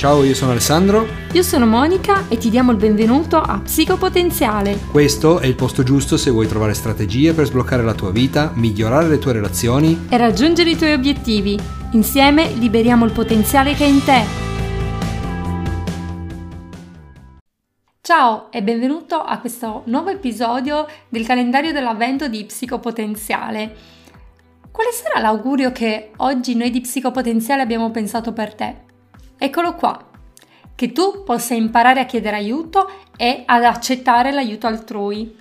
Ciao, io sono Alessandro. Io sono Monica e ti diamo il benvenuto a Psicopotenziale. Questo è il posto giusto se vuoi trovare strategie per sbloccare la tua vita, migliorare le tue relazioni e raggiungere i tuoi obiettivi. Insieme liberiamo il potenziale che è in te. Ciao e benvenuto a questo nuovo episodio del calendario dell'avvento di Psicopotenziale. Quale sarà l'augurio che oggi noi di Psicopotenziale abbiamo pensato per te? Eccolo qua, che tu possa imparare a chiedere aiuto e ad accettare l'aiuto altrui.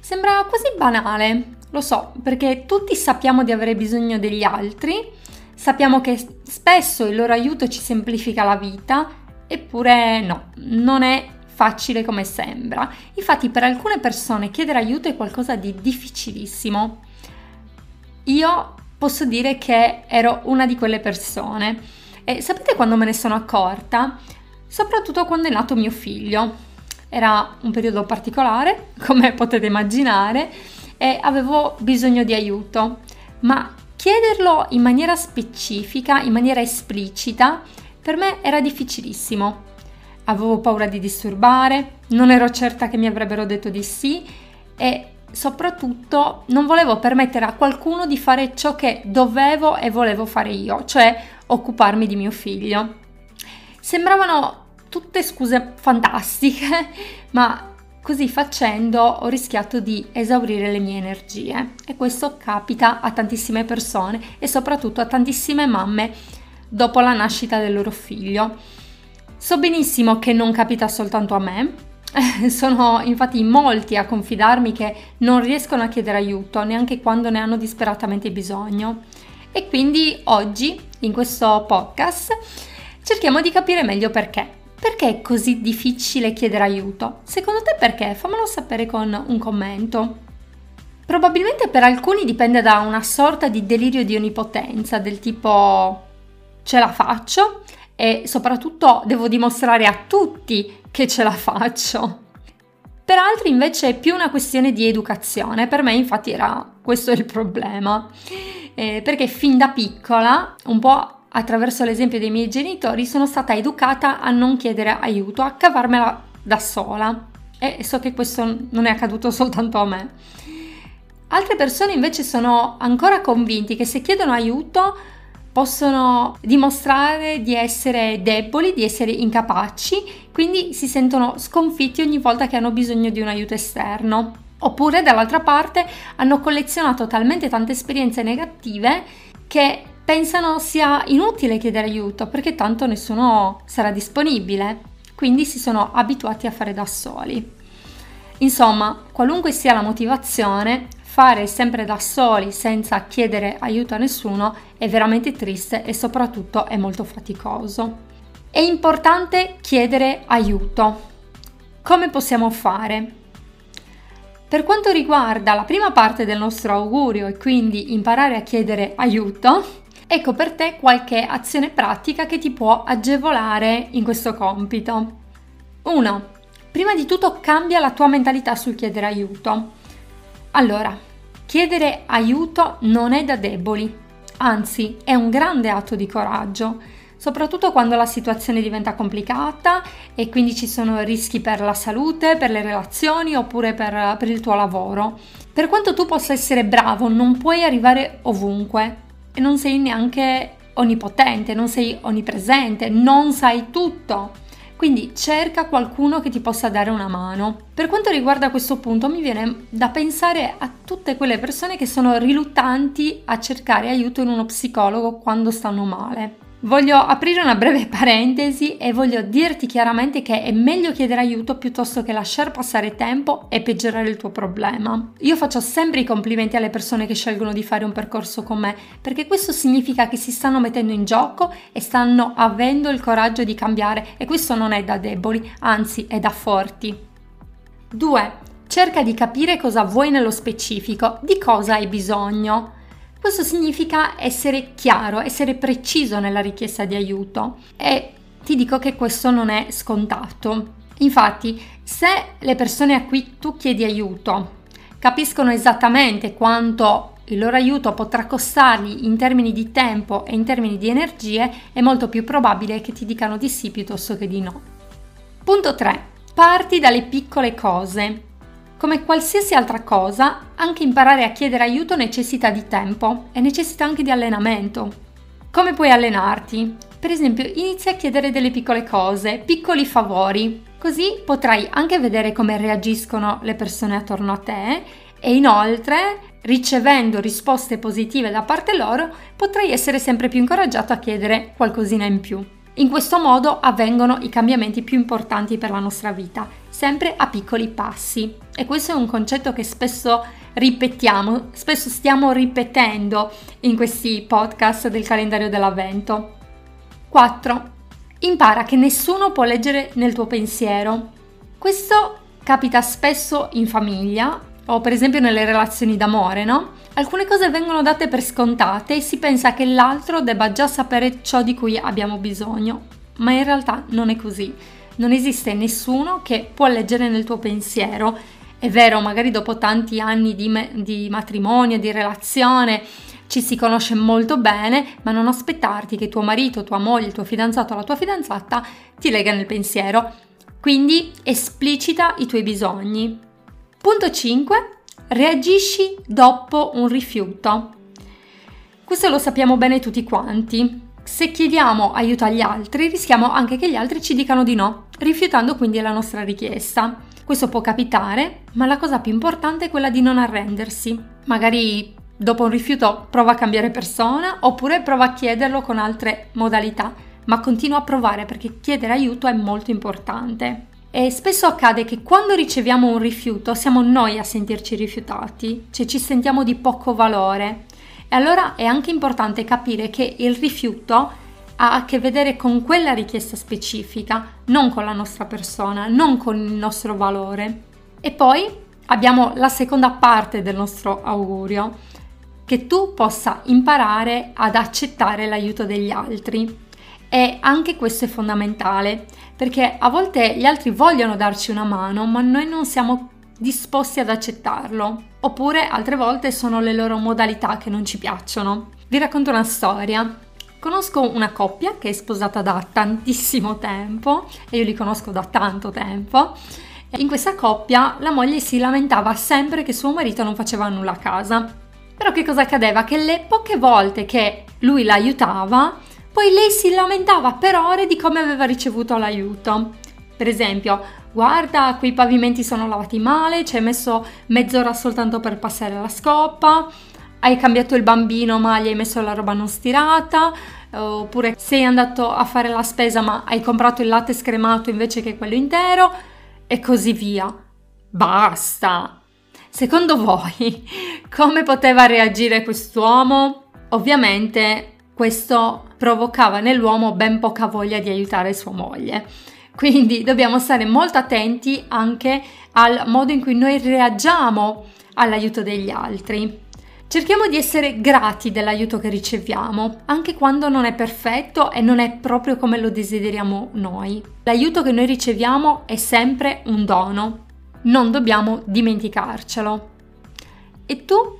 Sembra quasi banale, lo so, perché tutti sappiamo di avere bisogno degli altri, sappiamo che spesso il loro aiuto ci semplifica la vita, eppure no, non è facile come sembra. Infatti per alcune persone chiedere aiuto è qualcosa di difficilissimo. Io posso dire che ero una di quelle persone e sapete quando me ne sono accorta? Soprattutto quando è nato mio figlio. Era un periodo particolare, come potete immaginare, e avevo bisogno di aiuto, ma chiederlo in maniera specifica, in maniera esplicita, per me era difficilissimo. Avevo paura di disturbare, non ero certa che mi avrebbero detto di sì e soprattutto non volevo permettere a qualcuno di fare ciò che dovevo e volevo fare io, cioè occuparmi di mio figlio. Sembravano tutte scuse fantastiche, ma così facendo ho rischiato di esaurire le mie energie e questo capita a tantissime persone e soprattutto a tantissime mamme dopo la nascita del loro figlio. So benissimo che non capita soltanto a me, sono infatti molti a confidarmi che non riescono a chiedere aiuto neanche quando ne hanno disperatamente bisogno. E quindi oggi, in questo podcast, cerchiamo di capire meglio perché. Perché è così difficile chiedere aiuto? Secondo te perché? Fammelo sapere con un commento. Probabilmente per alcuni dipende da una sorta di delirio di onnipotenza, del tipo ce la faccio e soprattutto devo dimostrare a tutti che ce la faccio. Per altri invece è più una questione di educazione, per me infatti era questo il problema, eh, perché fin da piccola, un po' attraverso l'esempio dei miei genitori, sono stata educata a non chiedere aiuto, a cavarmela da sola e so che questo non è accaduto soltanto a me. Altre persone invece sono ancora convinti che se chiedono aiuto possono dimostrare di essere deboli, di essere incapaci, quindi si sentono sconfitti ogni volta che hanno bisogno di un aiuto esterno. Oppure dall'altra parte hanno collezionato talmente tante esperienze negative che pensano sia inutile chiedere aiuto perché tanto nessuno sarà disponibile, quindi si sono abituati a fare da soli. Insomma, qualunque sia la motivazione, fare sempre da soli senza chiedere aiuto a nessuno è veramente triste e soprattutto è molto faticoso. È importante chiedere aiuto. Come possiamo fare? Per quanto riguarda la prima parte del nostro augurio e quindi imparare a chiedere aiuto, ecco per te qualche azione pratica che ti può agevolare in questo compito. 1. Prima di tutto cambia la tua mentalità sul chiedere aiuto. Allora, chiedere aiuto non è da deboli, anzi è un grande atto di coraggio, soprattutto quando la situazione diventa complicata e quindi ci sono rischi per la salute, per le relazioni oppure per, per il tuo lavoro. Per quanto tu possa essere bravo, non puoi arrivare ovunque e non sei neanche onnipotente, non sei onnipresente, non sai tutto. Quindi cerca qualcuno che ti possa dare una mano. Per quanto riguarda questo punto mi viene da pensare a tutte quelle persone che sono riluttanti a cercare aiuto in uno psicologo quando stanno male. Voglio aprire una breve parentesi e voglio dirti chiaramente che è meglio chiedere aiuto piuttosto che lasciare passare tempo e peggiorare il tuo problema. Io faccio sempre i complimenti alle persone che scelgono di fare un percorso con me perché questo significa che si stanno mettendo in gioco e stanno avendo il coraggio di cambiare e questo non è da deboli, anzi è da forti. 2. Cerca di capire cosa vuoi nello specifico, di cosa hai bisogno. Questo significa essere chiaro, essere preciso nella richiesta di aiuto e ti dico che questo non è scontato. Infatti, se le persone a cui tu chiedi aiuto capiscono esattamente quanto il loro aiuto potrà costargli in termini di tempo e in termini di energie, è molto più probabile che ti dicano di sì piuttosto che di no. Punto 3. Parti dalle piccole cose. Come qualsiasi altra cosa, anche imparare a chiedere aiuto necessita di tempo e necessita anche di allenamento. Come puoi allenarti? Per esempio, inizia a chiedere delle piccole cose, piccoli favori, così potrai anche vedere come reagiscono le persone attorno a te e inoltre, ricevendo risposte positive da parte loro, potrai essere sempre più incoraggiato a chiedere qualcosina in più. In questo modo avvengono i cambiamenti più importanti per la nostra vita, sempre a piccoli passi. E questo è un concetto che spesso ripetiamo, spesso stiamo ripetendo in questi podcast del calendario dell'avvento. 4. Impara che nessuno può leggere nel tuo pensiero. Questo capita spesso in famiglia o per esempio nelle relazioni d'amore, no? Alcune cose vengono date per scontate e si pensa che l'altro debba già sapere ciò di cui abbiamo bisogno, ma in realtà non è così. Non esiste nessuno che può leggere nel tuo pensiero. È vero, magari dopo tanti anni di, me- di matrimonio, di relazione, ci si conosce molto bene, ma non aspettarti che tuo marito, tua moglie, tuo fidanzato o la tua fidanzata ti lega nel pensiero. Quindi esplicita i tuoi bisogni. Punto 5 reagisci dopo un rifiuto. Questo lo sappiamo bene tutti quanti. Se chiediamo aiuto agli altri, rischiamo anche che gli altri ci dicano di no, rifiutando quindi la nostra richiesta. Questo può capitare, ma la cosa più importante è quella di non arrendersi. Magari dopo un rifiuto prova a cambiare persona oppure prova a chiederlo con altre modalità, ma continua a provare perché chiedere aiuto è molto importante. E spesso accade che quando riceviamo un rifiuto siamo noi a sentirci rifiutati, cioè ci sentiamo di poco valore. E allora è anche importante capire che il rifiuto ha a che vedere con quella richiesta specifica, non con la nostra persona, non con il nostro valore. E poi abbiamo la seconda parte del nostro augurio, che tu possa imparare ad accettare l'aiuto degli altri. E anche questo è fondamentale, perché a volte gli altri vogliono darci una mano, ma noi non siamo disposti ad accettarlo. Oppure altre volte sono le loro modalità che non ci piacciono. Vi racconto una storia. Conosco una coppia che è sposata da tantissimo tempo e io li conosco da tanto tempo. In questa coppia la moglie si lamentava sempre che suo marito non faceva nulla a casa. Però che cosa accadeva? Che le poche volte che lui la aiutava, poi lei si lamentava per ore di come aveva ricevuto l'aiuto. Per esempio, guarda, quei pavimenti sono lavati male, ci hai messo mezz'ora soltanto per passare la scoppa, hai cambiato il bambino ma gli hai messo la roba non stirata, oppure sei andato a fare la spesa ma hai comprato il latte scremato invece che quello intero, e così via. Basta! Secondo voi, come poteva reagire quest'uomo? Ovviamente questo provocava nell'uomo ben poca voglia di aiutare sua moglie. Quindi dobbiamo stare molto attenti anche al modo in cui noi reagiamo all'aiuto degli altri. Cerchiamo di essere grati dell'aiuto che riceviamo, anche quando non è perfetto e non è proprio come lo desideriamo noi. L'aiuto che noi riceviamo è sempre un dono, non dobbiamo dimenticarcelo. E tu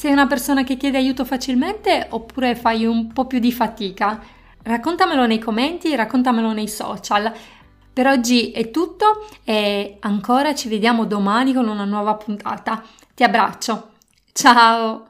sei una persona che chiede aiuto facilmente oppure fai un po' più di fatica? Raccontamelo nei commenti, raccontamelo nei social. Per oggi è tutto e ancora ci vediamo domani con una nuova puntata. Ti abbraccio. Ciao!